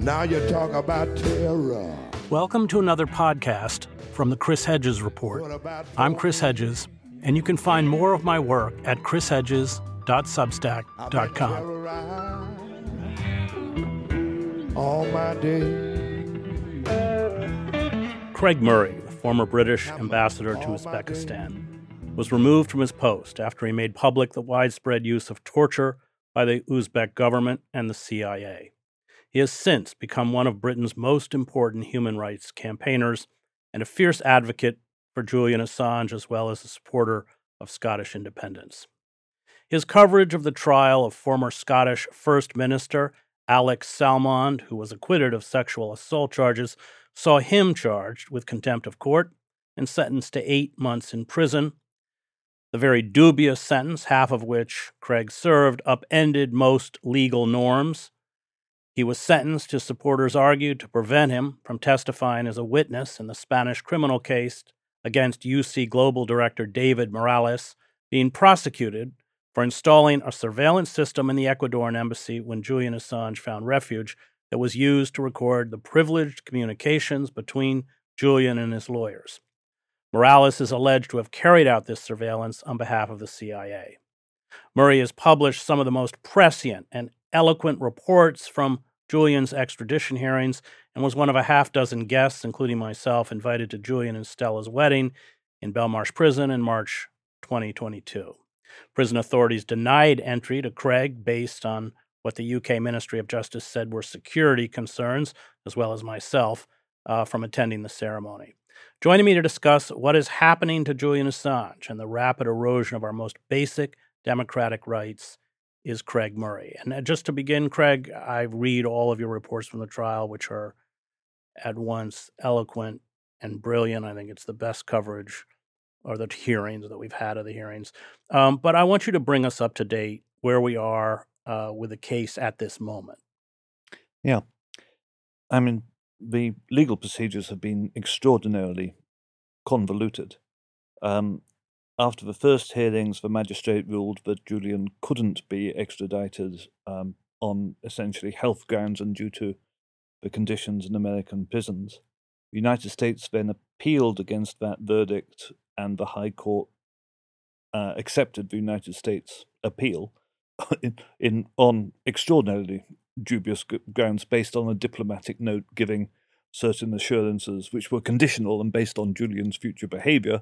Now you talk about terror. Welcome to another podcast from the Chris Hedges Report. I'm Chris Hedges, and you can find more of my work at chrishedges.substack.com. All my days. Craig Murray, the former British ambassador to Uzbekistan, was removed from his post after he made public the widespread use of torture by the Uzbek government and the CIA. He has since become one of Britain's most important human rights campaigners and a fierce advocate for Julian Assange as well as a supporter of Scottish independence. His coverage of the trial of former Scottish First Minister Alex Salmond, who was acquitted of sexual assault charges, saw him charged with contempt of court and sentenced to eight months in prison. The very dubious sentence, half of which Craig served, upended most legal norms he was sentenced, his supporters argued, to prevent him from testifying as a witness in the Spanish criminal case against UC Global Director David Morales, being prosecuted for installing a surveillance system in the Ecuadorian embassy when Julian Assange found refuge that was used to record the privileged communications between Julian and his lawyers. Morales is alleged to have carried out this surveillance on behalf of the CIA. Murray has published some of the most prescient and eloquent reports from Julian's extradition hearings and was one of a half dozen guests, including myself, invited to Julian and Stella's wedding in Belmarsh Prison in March 2022. Prison authorities denied entry to Craig based on what the UK Ministry of Justice said were security concerns, as well as myself, uh, from attending the ceremony. Joining me to discuss what is happening to Julian Assange and the rapid erosion of our most basic democratic rights is Craig Murray. And uh, just to begin, Craig, I read all of your reports from the trial, which are at once eloquent and brilliant. I think it's the best coverage or the hearings that we've had of the hearings. Um, but I want you to bring us up to date where we are uh, with the case at this moment. Yeah. I mean, the legal procedures have been extraordinarily convoluted. Um, after the first hearings, the magistrate ruled that Julian couldn't be extradited um, on essentially health grounds and due to the conditions in American prisons. The United States then appealed against that verdict, and the High Court uh, accepted the United States appeal in, in on extraordinarily dubious grounds based on a diplomatic note giving certain assurances which were conditional and based on Julian's future behavior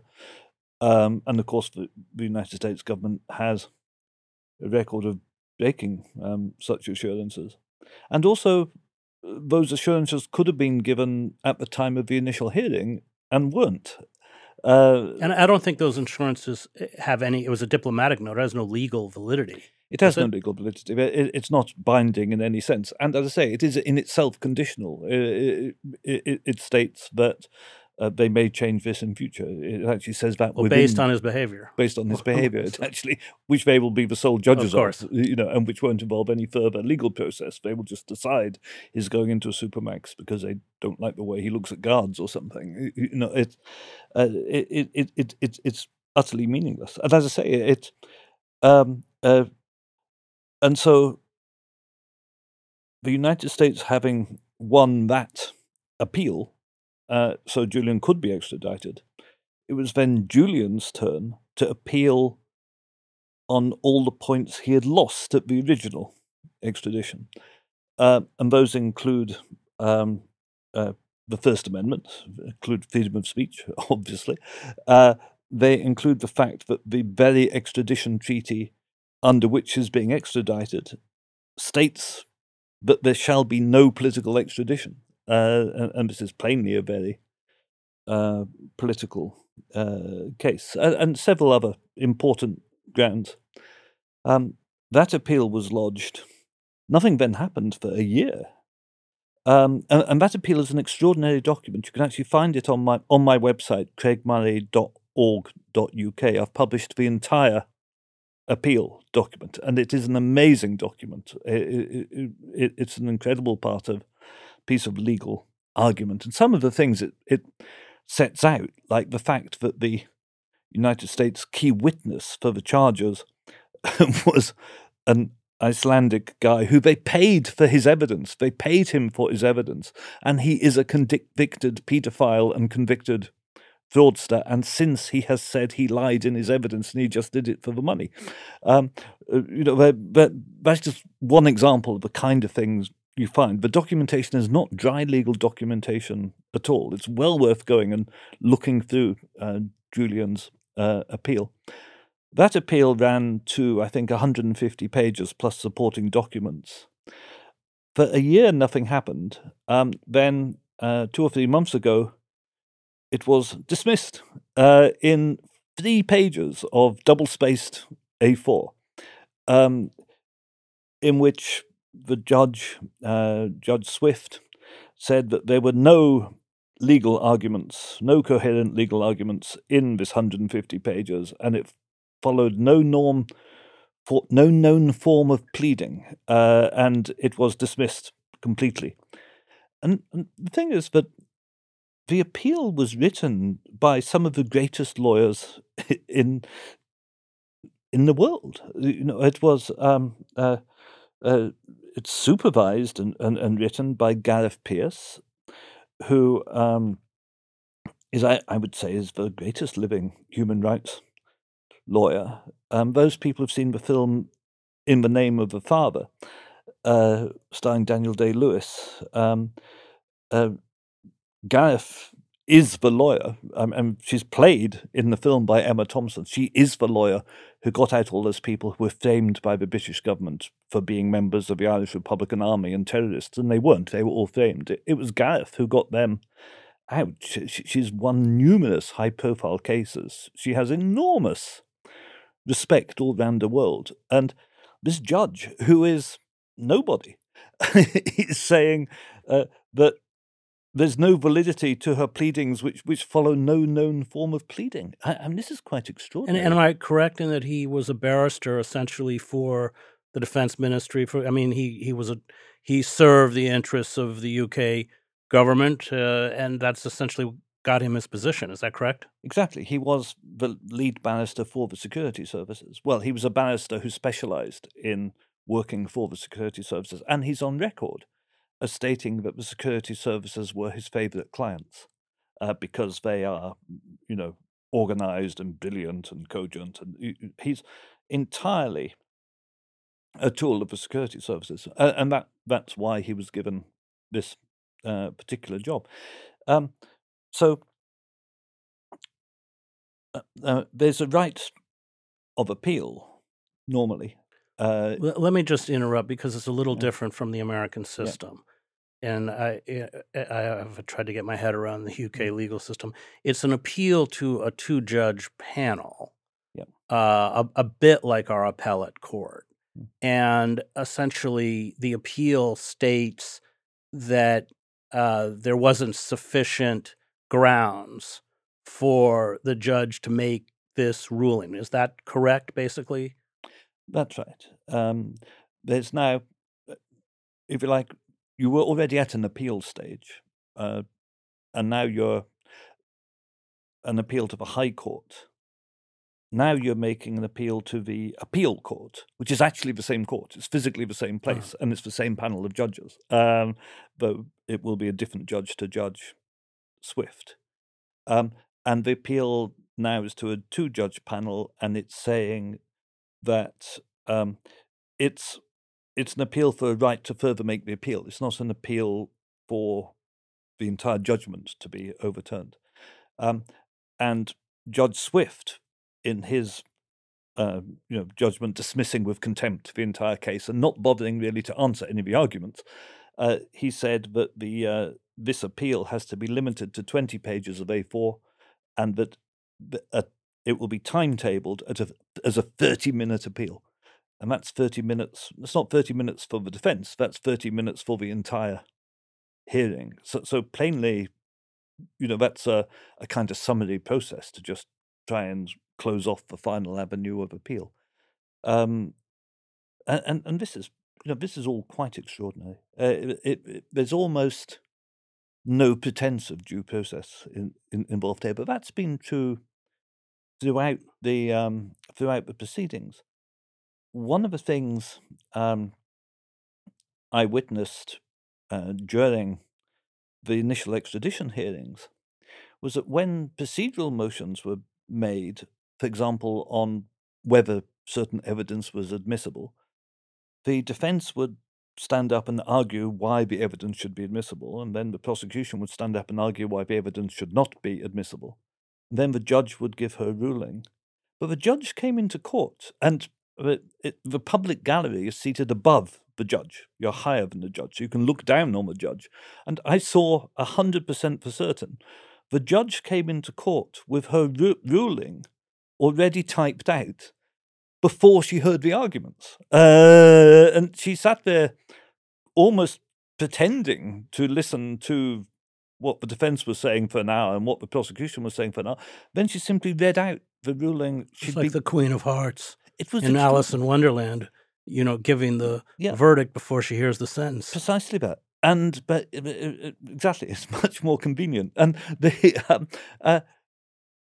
um, and of course, the, the, United States government has a record of breaking um, such assurances. And also, those assurances could have been given at the time of the initial hearing and weren't. Uh, and I don't think those assurances eh, have any. It was a diplomatic note; it has no legal validity. It has no it? legal validity. It, it's not binding in any sense. And as I say, it is in itself conditional. It, it, it states that uh, they may change this in future. It actually says that well, based on his behavior. Based on his behavior, it's actually which they will be the sole judges of, of, you know, and which won't involve any further legal process. They will just decide he's going into a supermax because they don't like the way he looks at guards or something. You know, it, uh, it, it, it, it, it's utterly meaningless. And as I say, it, um, uh, and so the United States having won that appeal uh, so Julian could be extradited. It was then Julian's turn to appeal on all the points he had lost at the original extradition. Uh, and those include um, uh, the First Amendment, include freedom of speech, obviously. Uh, they include the fact that the very extradition treaty under which he's being extradited states that there shall be no political extradition and, and, this is plainly a very uh, political uh, case, and, and, several other important grounds. Um, that appeal was lodged. Nothing then happened for a year. Um, and, and, that appeal is an extraordinary document. You can actually find it on my on my website, craigmurray.org.uk. I've published the entire appeal document, and it is an amazing document. It, it, it, it's an incredible part of piece of legal argument. And some of the things it, it sets out, like the fact that the United States key witness for the charges was an Icelandic guy who they paid for his evidence. They paid him for his evidence, and he is a convicted paedophile and convicted fraudster. And since he has said he lied in his evidence and he just did it for the money, um, uh, you know, that, that's just one example of the kind of things you find. The documentation is not dry legal documentation at all. It's well worth going and looking through uh, Julian's uh, appeal. That appeal ran to, I think, 150 pages plus supporting documents. For a year, nothing happened. Um, then, uh, two or three months ago, it was dismissed uh, in three pages of double spaced A4, um, in which the judge, uh, Judge Swift, said that there were no legal arguments, no coherent legal arguments in this 150 pages, and it followed no norm, for, no known form of pleading, uh, and it was dismissed completely. And, and the thing is that the appeal was written by some of the greatest lawyers in in the world. You know, it was um, uh, uh, it's supervised and, and, and, written by Gareth Peirce, who um, is I, I would say is the greatest living human rights lawyer. Um, those people have seen the film In the Name of the Father, uh, starring Daniel Day Lewis. Um, uh, Gareth is the lawyer, um, and she's played in the film by Emma Thompson. She is the lawyer who got out all those people who were framed by the British government for being members of the Irish Republican Army and terrorists, and they weren't. They were all framed. It, it was Gareth who got them out. She, she's won numerous high-profile cases. She has enormous respect all around the world, and this judge, who is nobody, is saying uh, that there's no validity to her pleadings which, which follow no known form of pleading. I, I mean, this is quite extraordinary. And, and, am I correct in that he was a barrister essentially for the defense ministry? For I mean, he, he was a he served the interests of the UK government, uh, and that's essentially got him his position. Is that correct? Exactly. He was the lead barrister for the security services. Well, he was a barrister who specialised in working for the security services, and he's on record as stating that the security services were his favorite clients uh, because they are, you know, organized and brilliant and cogent. And he's entirely a tool of the security services. Uh, and that, that's why he was given this uh, particular job. Um, so uh, uh, there's a right of appeal normally uh, Let me just interrupt because it's a little yeah. different from the American system. Yeah. And I, eh, eh, I have tried to get my head around the UK mm. legal system. It's an appeal to a two judge panel, yeah. uh, a, a, bit like our appellate court. Mm. And essentially, the appeal states that uh, there wasn't sufficient grounds for the judge to make this ruling. Is that correct, basically? That's right. Um, there's now, uh, if you like, you were already at an appeal stage, uh, and now you're an appeal to the High Court. Now you're making an appeal to the appeal court, which is actually the same court. It's physically the same uh-huh. place, and it's the same panel of judges. Um, though it will be a different judge to Judge Swift. Um, and the appeal now is to a two judge panel, and it's saying that um, it's it's an appeal for a right to further make the appeal. It's not an appeal for the entire judgment to be overturned. Um, and Judge Swift, in his uh, you know judgment, dismissing with contempt the entire case and not bothering really to answer any of the arguments, uh, he said that the uh, this appeal has to be limited to twenty pages of A4, and that a it will be timetabled at a, as a 30 minute appeal. And that's 30 minutes. It's not 30 minutes for the defense, that's 30 minutes for the entire hearing. So, so plainly, you know, that's a, a kind of summary process to just try and close off the final avenue of appeal. Um, and, and, and this is, you know, this is all quite extraordinary. Uh, it, it, it, there's almost no pretense of due process in, in, involved here, but that's been true throughout the um, throughout the proceedings. one of the things um, I witnessed uh, during the initial extradition hearings was that when procedural motions were made, for example, on whether certain evidence was admissible, the defense would stand up and argue why the evidence should be admissible, and then the prosecution would stand up and argue why the evidence should not be admissible. Then the judge would give her ruling. But the judge came into court, and the, it, the public gallery is seated above the judge. You're higher than the judge. You can look down on the judge. And I saw 100% for certain. The judge came into court with her ru- ruling already typed out before she heard the arguments. Uh, and she sat there almost pretending to listen to what the defense was saying for an hour and what the prosecution was saying for an hour. Then she simply read out the ruling. She's like be... the Queen of Hearts it was in Alice in Wonderland, you know, giving the yeah. verdict before she hears the sentence. Precisely that. And, but uh, uh, uh, exactly, it's much more convenient. And the, um, uh,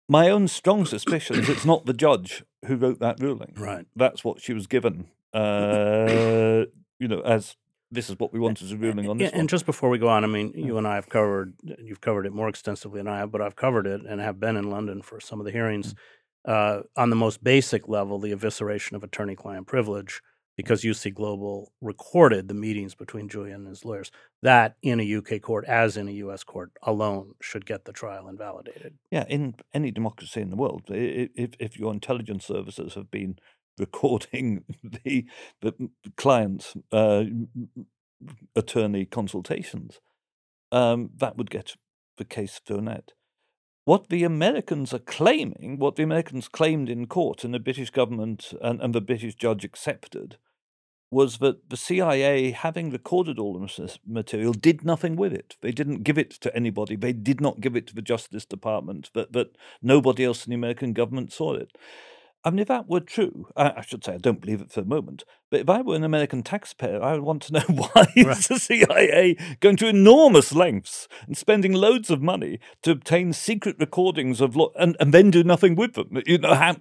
my own strong suspicion is it's not the judge who wrote that ruling. Right. That's what she was given, uh, you know, as this is what we want as a ruling on this. And, one. just before we go on, I mean, you and I have covered, you've covered it more extensively than I have, but I've covered it and have been in London for some of the hearings. Mm-hmm. Uh, on the most basic level, the evisceration of attorney client privilege, because UC Global recorded the meetings between Julian and his lawyers, that in a UK court, as in a US court alone, should get the trial invalidated. Yeah, in any democracy in the world, if, if your intelligence services have been recording the the client's uh, attorney consultations, um, that would get the case thrown out. What the Americans are claiming, what the Americans claimed in court, and the British government and, and the British judge accepted, was that the CIA, having recorded all the material, did nothing with it. They didn't give it to anybody. They did not give it to the Justice Department. That that nobody else in the American government saw it. I mean, if that were true, I, I, should say I don't believe it for a moment, but if I were an American taxpayer, I would want to know why right. is the CIA going to enormous lengths and spending loads of money to obtain secret recordings of lo- and, and then do nothing with them? You know, how,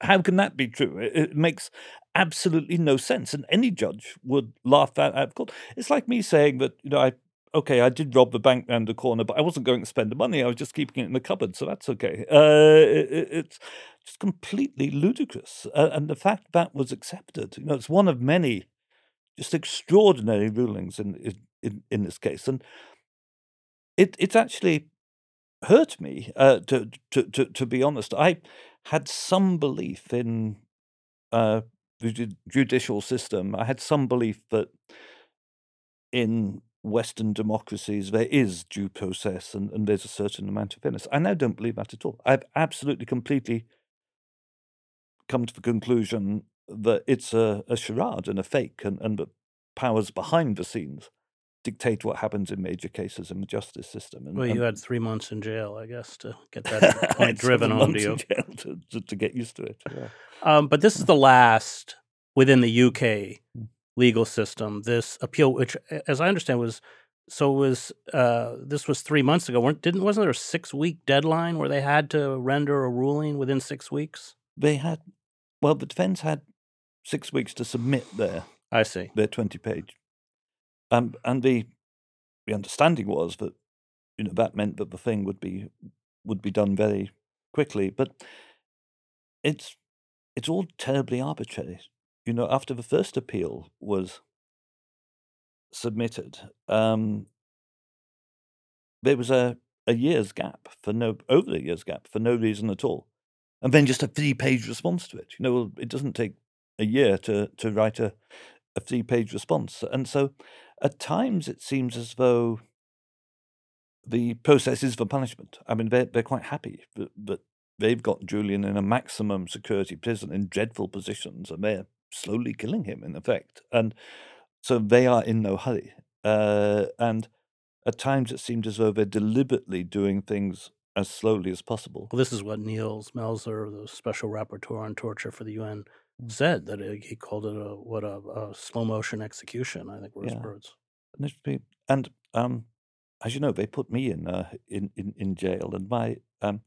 how can that be true? It, it makes absolutely no sense, and any judge would laugh that out of court. It's like me saying that you know I okay, I did rob the bank round the corner, but I wasn't going to spend the money. I was just keeping it in the cupboard, so that's okay. Uh, it, it's just completely ludicrous, uh, and the fact that was accepted, you know, it's one of many just extraordinary rulings in in, in this case, and it it's actually hurt me uh, to, to to to be honest. I had some belief in uh, the judicial system. I had some belief that in Western democracies, there is due process and, and there's a certain amount of fairness. I now don't believe that at all. I've absolutely, completely come to the conclusion that it's a, a charade and a fake, and, and the powers behind the scenes dictate what happens in major cases in the justice system. And, well, you had three months in jail, I guess, to get that point driven home to you. To, to, to, get used to it. Yeah. Um, but this is the last within the UK hmm legal system. This appeal, which, as I understand, was so was uh, this was three months ago. weren't didn't wasn't there a six week deadline where they had to render a ruling within six weeks? They had. Well, the defense had six weeks to submit their. I see their twenty page, um, and the the understanding was that you know that meant that the thing would be would be done very quickly, but it's it's all terribly arbitrary you know, after the first appeal was submitted, um, there was a, a year's gap for no over a year's gap for no reason at all, and then just a three page response to it. You know, it doesn't take a year to to write a a three page response, and so at times it seems as though the process is for punishment. I mean, they're they're quite happy that, that they've got Julian in a maximum security prison in dreadful positions, and they're slowly killing him in effect. And so they are in no hurry. Uh, and at times it seemed as though they're deliberately doing things as slowly as possible. Well, this is what Nils Melzer, the special rapporteur on torture for the UN, mm. said that he called it a what a, a slow motion execution. I think were his yeah. words. And um, as you know, they put me in uh, in, in in jail, and my um,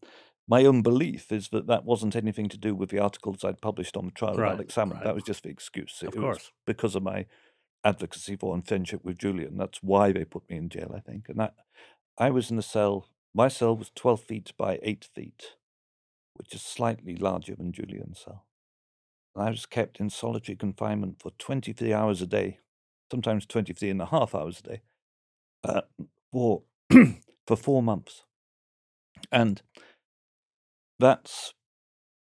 my own belief is that that wasn't anything to do with the articles I'd published on the trial Right, of Alex Salmond. right. That was just the excuse. It Of course. because of my advocacy for and friendship with Julian. That's why they put me in jail, I think. And that I was in a cell. My cell was twelve feet by eight feet, which is slightly larger than Julian's cell. And I was kept in solitary confinement for twenty-three hours a day, sometimes 23 and a half hours a day, uh, for for four months, and that's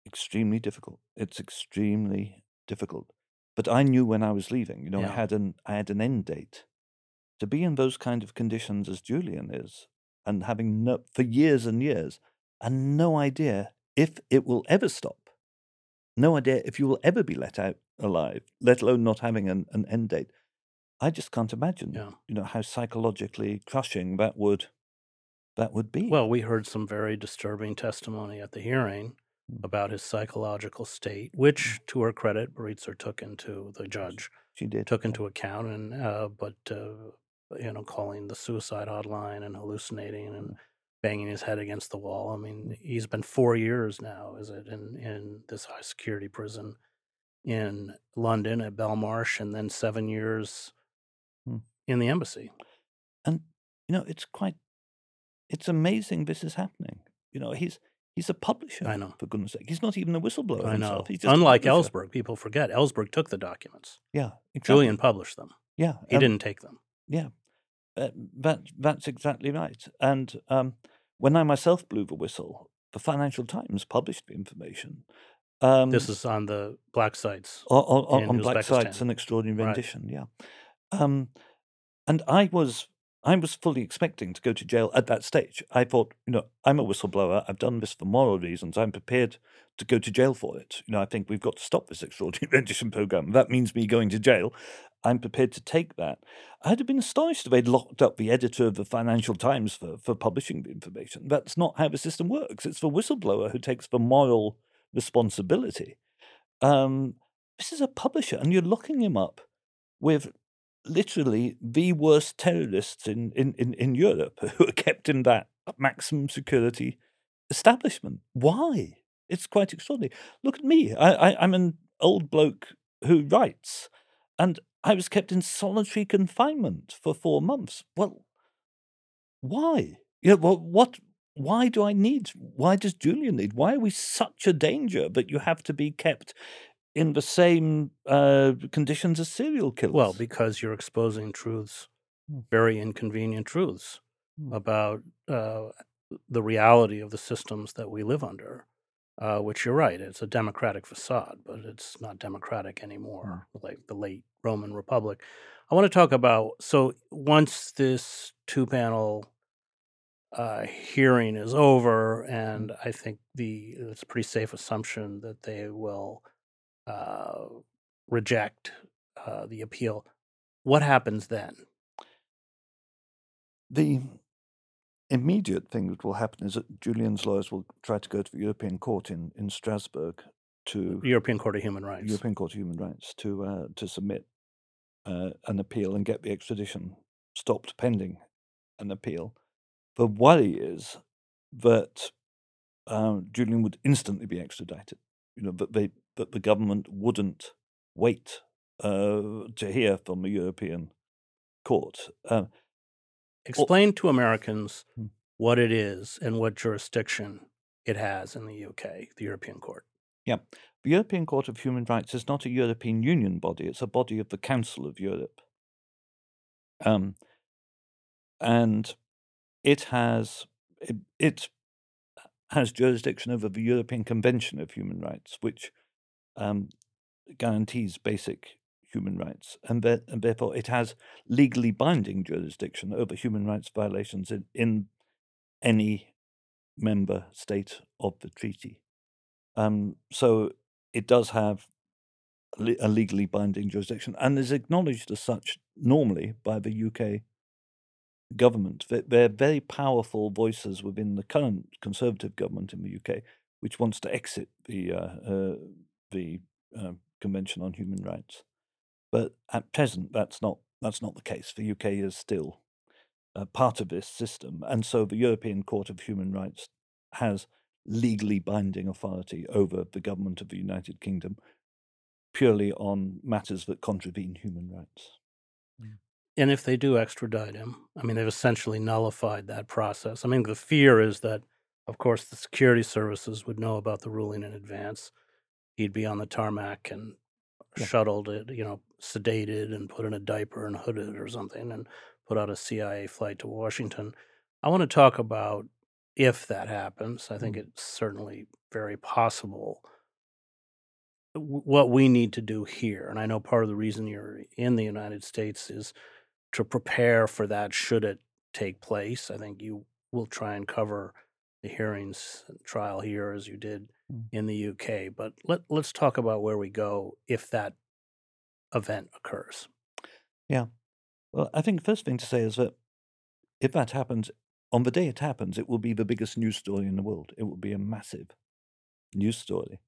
extremely difficult. It's extremely difficult. But I knew when I was leaving. You know, I had an I had an end date. To be in those kind of conditions as Julian is, and having no for years and years, and no idea if it will ever stop. No idea if you will ever be let out alive, let alone not having an, an end date. I just can't imagine, Yeah. you know, how psychologically crushing that would that would be. Well, we heard some very disturbing testimony at the hearing Mm. about his psychological state, which, to her credit, Baraitser took into the judge she did. took into account, and uh, but uh, you know, calling the suicide hotline and hallucinating and banging his head against the wall. I mean, he's been four years now, is it, in in this high security prison in London at Belmarsh, and then seven years Mm. in the embassy. And you know, it's quite it's amazing this is happening. You know, he's he's a publisher. I know. For goodness sake. He's not even a whistleblower I know. He's just Unlike. Ellsberg, people forget Ellsberg took the documents. Yeah. Exactly. Julian published them. Yeah. He um, didn't take them. Yeah, that that's exactly right. And um, when I myself blew the whistle, the Financial Times published the information. Um, This is on the black sites. on, on, in on Black Sites, an extraordinary Right. rendition. Yeah, um, and I was I was fully expecting to go to jail at that stage. I thought, you know, I'm a whistleblower. I've done this for moral reasons. I'm prepared to go to jail for it. You know, I think we've got to stop this extraordinary rendition program. That means me going to jail. I'm prepared to take that. I'd have been astonished if they'd locked up the editor of the Financial Times for, for publishing the information. That's not how the system works. It's the whistleblower who takes the moral responsibility. Um, this is a publisher, and you're locking him up with literally the worst terrorists in, in, in, in Europe who are kept in that maximum security establishment. Why? It's quite extraordinary. Look at me. I, I, I'm an old bloke who writes, and I was kept in solitary confinement for four months. Well, why? Yeah, well, what? Why do I need? Why does Julian need? Why are we such a danger that you have to be kept in the same uh, conditions as serial killers? Well, because you're exposing truths, Hmm. very inconvenient truths Hmm. about uh, the reality of the systems that we live under. Uh, which you're right, it's a democratic facade, but it's not democratic anymore, like the late Roman Republic. I want to talk about so once this two panel uh, hearing is over, and I think the it's a pretty safe assumption that they will uh, reject uh, the appeal. What happens then? the immediate thing that will happen is that Julian's lawyers will try to go to the European Court in, in Strasbourg to European Court of Human Rights. European Court of Human Rights to uh, to submit uh, an appeal and get the extradition stopped pending an appeal. The worry is that um, Julian would instantly be extradited. You know, that they that the government wouldn't wait uh, to hear from the European court. Um, Explain to Americans Hmm. what it is and what jurisdiction it has in the UK, the European Court. Yeah. The European Court of Human Rights is not a European Union body, it's a body of the Council of Europe. Um, and it has it, it has jurisdiction over the European Convention of Human Rights, which um, guarantees basic human rights, and, and therefore it has legally binding jurisdiction over human rights violations in, in any member state of the treaty. Um, so it does have a le- a legally binding jurisdiction and is acknowledged as such normally by the UK government. They- They're very powerful voices within the current Conservative government in the UK, which wants to exit the uh, uh, the uh, Convention on Human Rights. But at present, that's not that's not the case. The UK is still part of this system, and so the European Court of Human Rights has legally binding authority over the government of the United Kingdom purely on matters that contravene human rights. And if they do extradite him, I mean, they've essentially nullified that process. I mean, the fear is that, of course, the security services would know about the ruling in advance. He'd be on the tarmac and yeah. shuttled, it, you know, sedated and put in a diaper and hooded or something and put out a CIA flight to Washington. I want to talk about if that happens. I think mm. it's certainly very possible. What we need to do here, and I know part of the reason you're in the United States is to prepare for that should it take place. I think you will try and cover the hearings trial here as you did. In the UK. But let let's talk about where we go if that event occurs. Yeah. Well, I think the first thing to say is that if that happens, on the day it happens, it will be the biggest news story in the world. It will be a massive news story.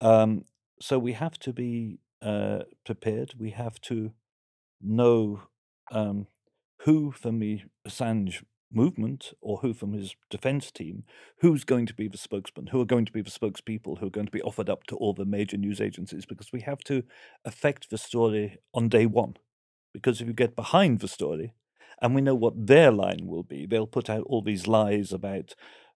Um, so we have to be uh, prepared. We have to know um, who from the Assange movement or who from his defense team, who's going to be the spokesman, who are going to be the spokespeople, who are going to be offered up to all the major news agencies, because we have to affect the story on day one. Because if you get behind the story, and we know what their line will be, they'll put out all these lies about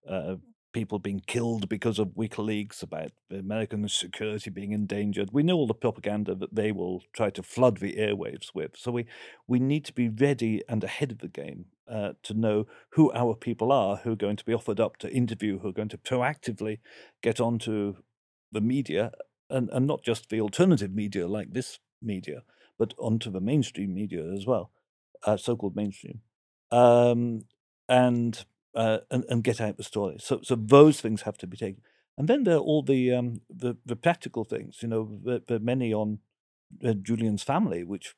uh, people being killed because of WikiLeaks, about American security being endangered. We know all the propaganda that they will try to flood the airwaves with. So we, we need to be ready and ahead of the game uh, to know who our people are, who are going to be offered up to interview, who are going to proactively get onto the media, and, and not just the alternative media like this media, but onto the mainstream media as well, uh, so called mainstream. Um, and uh, and, and get out the story. So, so those things have to be taken. And then there are all the um, the, the practical things. You know, the, the many on uh, Julian's family, which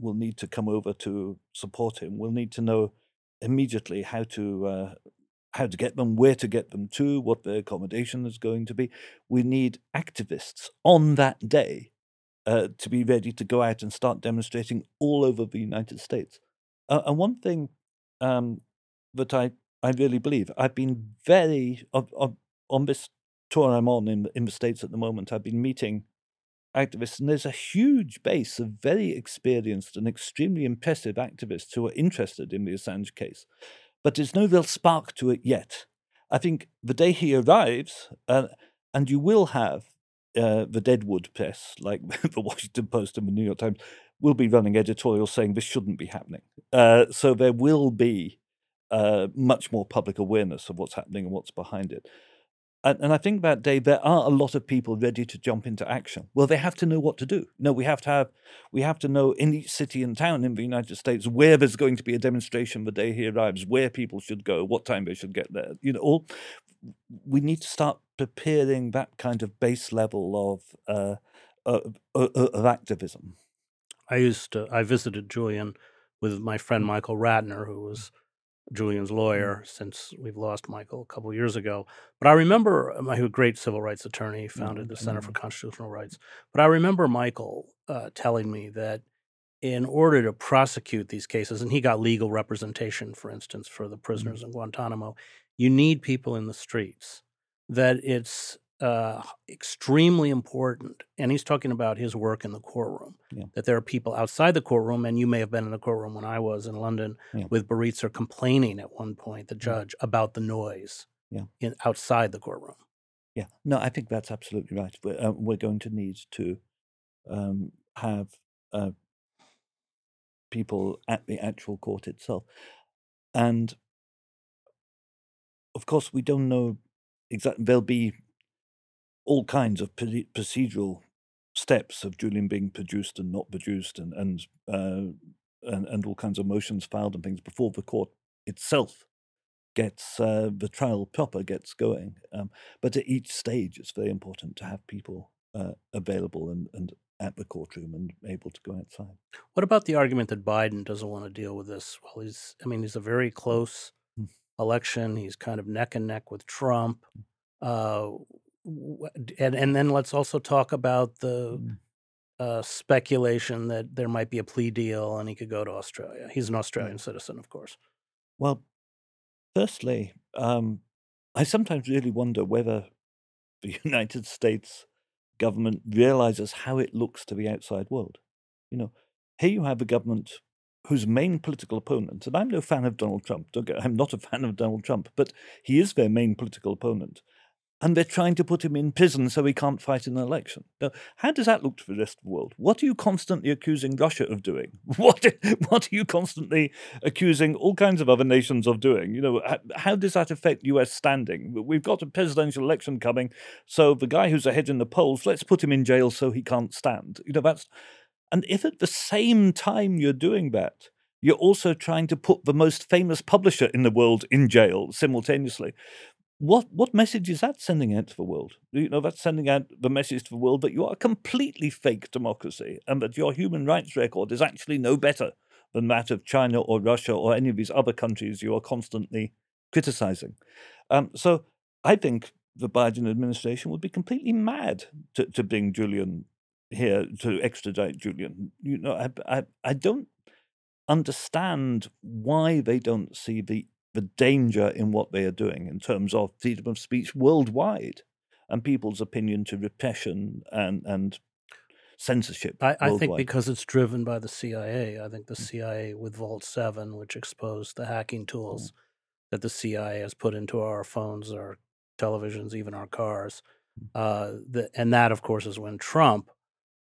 will need to come over to support him. We'll need to know immediately how to uh, how to get them, where to get them to, what their accommodation is going to be. We need activists on that day uh, to be ready to go out and start demonstrating all over the United States. Uh, and one thing um, that I I really believe. I've been very on this tour I'm on in in the states at the moment. I've been meeting activists, and there's a huge base of very experienced and extremely impressive activists who are interested in the Assange case, but there's no real spark to it yet. I think the day he arrives, uh, and you will have uh, the Deadwood press, like the Washington Post and the New York Times, will be running editorials saying this shouldn't be happening. Uh, so there will be uh, much more public awareness of what's happening and what's behind it. And, and I think that day there are a lot of people ready to jump into action. Well, they have to know what to do. No, we have to have, we have to know in each city and town in the United States where there's going to be a demonstration the day he arrives, where people should go, what time they should get there. You know, all we need to start preparing that kind of base level of uh, of, of activism. I used to, I visited Julian with my friend mm. Michael Ratner, who was Julian's mm-hmm. lawyer since we've lost Michael a couple years ago. But I remember my uh, great civil rights attorney founded the Center for mm-hmm. Constitutional Rights. But I remember Michael uh, telling me that in order to prosecute these cases, and he got legal representation, for instance, for the mm-hmm. prisoners mm-hmm. in Guantanamo, you need people in the streets. That it's uh, extremely important. And he's talking about his work in the courtroom. Yeah. That there are people outside the courtroom, and you may have been in the courtroom when I was in London yeah. with Baraitser complaining at one point, the judge, yeah. about the noise in, outside the courtroom. Yeah, no, I think that's absolutely right. We're, uh, we're going to need to um, have uh, people at the actual court itself. And of course, we don't know exactly, there'll be all kinds of procedural steps of Julian being produced and not produced, and and uh, and, and all kinds of motions filed and things before the court itself gets uh, the trial proper gets going. Um, but at each stage, it's very important to have people uh, available and, and at the courtroom and able to go outside. What about the argument that Biden doesn't want to deal with this? Well, he's I mean, he's a very close mm. election. He's kind of neck and neck with Trump. Mm. Uh, and and then let's also talk about the mm. uh, speculation that there might be a plea deal and he could go to Australia. He's an Australian citizen, of course. Well, firstly, um, I sometimes really wonder whether the United States government realizes how it looks to the outside world. You know, here you have a government whose main political opponent, and I'm no fan of Donald Trump, I'm not a fan of Donald Trump, but he is their main political opponent and they're trying to put him in prison so he can't fight in an election. Now, how does that look to the rest of the world? What are you constantly accusing Russia of doing? What what are you constantly accusing all kinds of other nations of doing? You know, how, how does that affect U.S. standing? We've got a presidential election coming, so the guy who's ahead in the polls, let's put him in jail so he can't stand. You know, that's and if at the same time you're doing that, you're also trying to put the most famous publisher in the world in jail simultaneously what what message is that sending out to the world? You know, that's sending out the message to the world that you are a completely fake democracy and that your human rights record is actually no better than that of China or Russia or any of these other countries you are constantly criticizing. Um, so I think the Biden administration would be completely mad to, to bring Julian here to extradite Julian. You know, I, I, I don't understand why they don't see the the danger in what they are doing in terms of freedom of speech worldwide and people's opinion to repression and, and censorship. I, I think because it's driven by the CIA. I think the mm. CIA with Vault 7, which exposed the hacking tools mm. that the CIA has put into our phones, our televisions, even our cars. Mm. Uh, the, and that, of course, is when Trump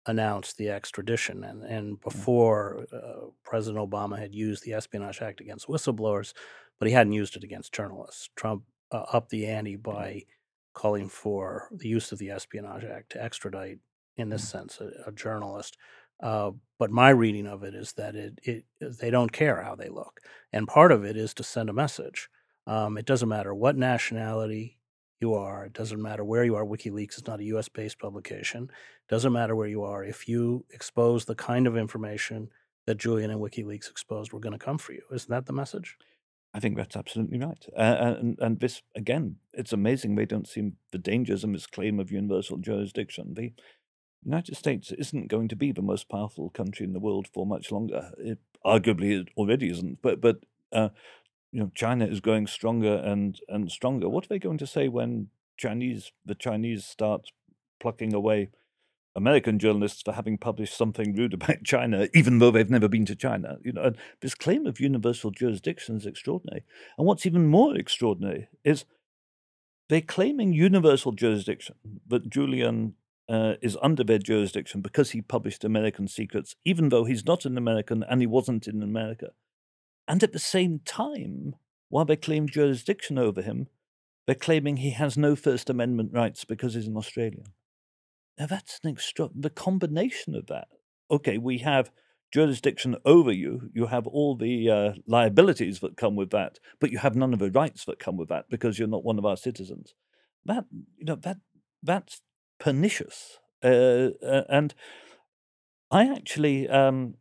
announced the extradition. And, and mm. before uh, President Obama had used the Espionage Act against whistleblowers, but he hadn't used it against journalists. Trump uh, upped the ante by calling for the use of the Espionage Act to extradite, in this mm. sense, a, a journalist. Uh, but my reading of it is that it, it they don't care how they look, and part of it is to send a message. Um, it doesn't matter what nationality you are. It doesn't matter where you are. WikiLeaks is not a U.S. based publication. It doesn't matter where you are. If you expose the kind of information that Julian and WikiLeaks exposed, we're going to come for you. Isn't that the message? I think that's absolutely right. Uh, and, and this, again, it's amazing they don't see the dangers in this claim of universal jurisdiction. The United States isn't going to be the most powerful country in the world for much longer. It, arguably, it already isn't. But, but uh, you know, China is growing stronger and, and stronger. What are they going to say when Chinese the Chinese start plucking away American journalists for having published something rude about China, even though they've never been to China. You know, this claim of universal jurisdiction is extraordinary. And what's even more extraordinary is they're claiming universal jurisdiction, that Julian uh, is under their jurisdiction because he published American secrets, even though he's not an American and he wasn't in America. And at the same time, while they claim jurisdiction over him, they're claiming he has no First Amendment rights because he's an Australian. Now that's an extra the combination of that. Okay, we have jurisdiction over you. You have all the uh, liabilities that come with that, but you have none of the rights that come with that because you're not one of our citizens. That you know that that's pernicious, uh, uh, and I actually um,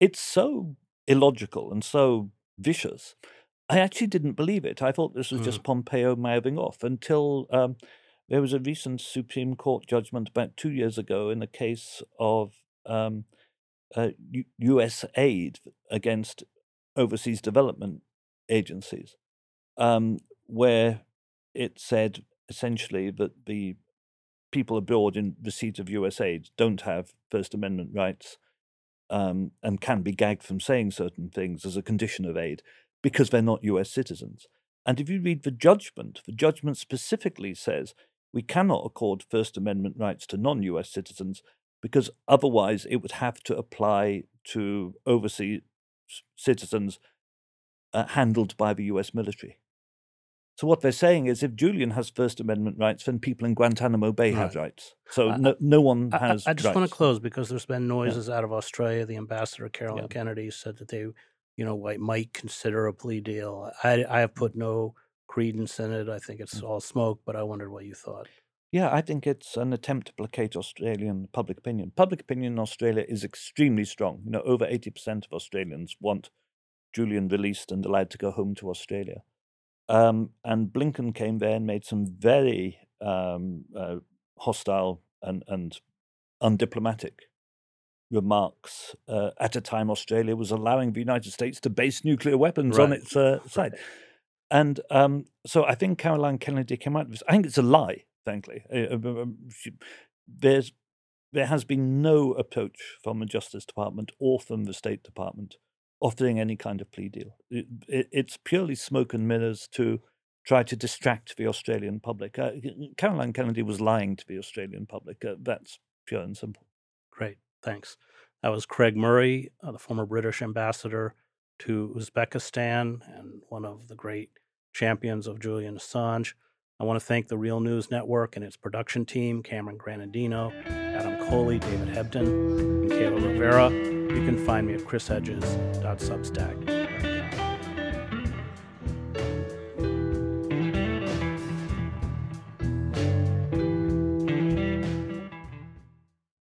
it's so illogical and so vicious. I actually didn't believe it. I thought this was mm. just Pompeo mouthing off until um, there was a recent Supreme Court judgment about two years ago in a case of um, uh, U- U.S. aid against overseas development agencies, um, where it said essentially that the people abroad in receipt of U.S. aid don't have First Amendment rights um, and can be gagged from saying certain things as a condition of aid because they're not U.S. citizens. And if you read the judgment, the judgment specifically says we cannot accord First Amendment rights to non US citizens because otherwise it would have to apply to overseas citizens uh, handled by the US military. So what they're saying is, if Julian has First Amendment rights, then people in Guantanamo Bay right. have rights. So uh, no, no one has. I, I just rights. want to close because there's been noises yeah. out of Australia. The ambassador Caroline yeah. Kennedy said that they, you know, might consider a plea deal. I, I have put no credence in it. I think it's mm. all smoke, but I wondered what you thought. Yeah, I think it's an attempt to placate Australian public opinion. Public opinion in Australia is extremely strong. You know, over 80% of Australians want Julian released and allowed to go home to Australia. Um, and Blinken came there and made some very um, uh, hostile and, and undiplomatic remarks uh, at a time Australia was allowing the United States to base nuclear weapons right. on its uh, side. And um, so I think Caroline Kennedy came out of this. I think it's a lie, frankly. Uh, um, she, there's there has been no approach from the Justice Department or from the State Department offering any kind of plea deal. It, it, it's purely smoke and mirrors to try to distract the Australian public. Uh, Caroline Kennedy was lying to the Australian public. Uh, that's pure and simple. Great, thanks. That was Craig Murray, uh, the former British ambassador to Uzbekistan and one of the great champions of Julian Assange. I want to thank the Real News Network and its production team Cameron Granadino, Adam Coley, David Hebden, and Kayla Rivera. You can find me at chrishedges.substack.com.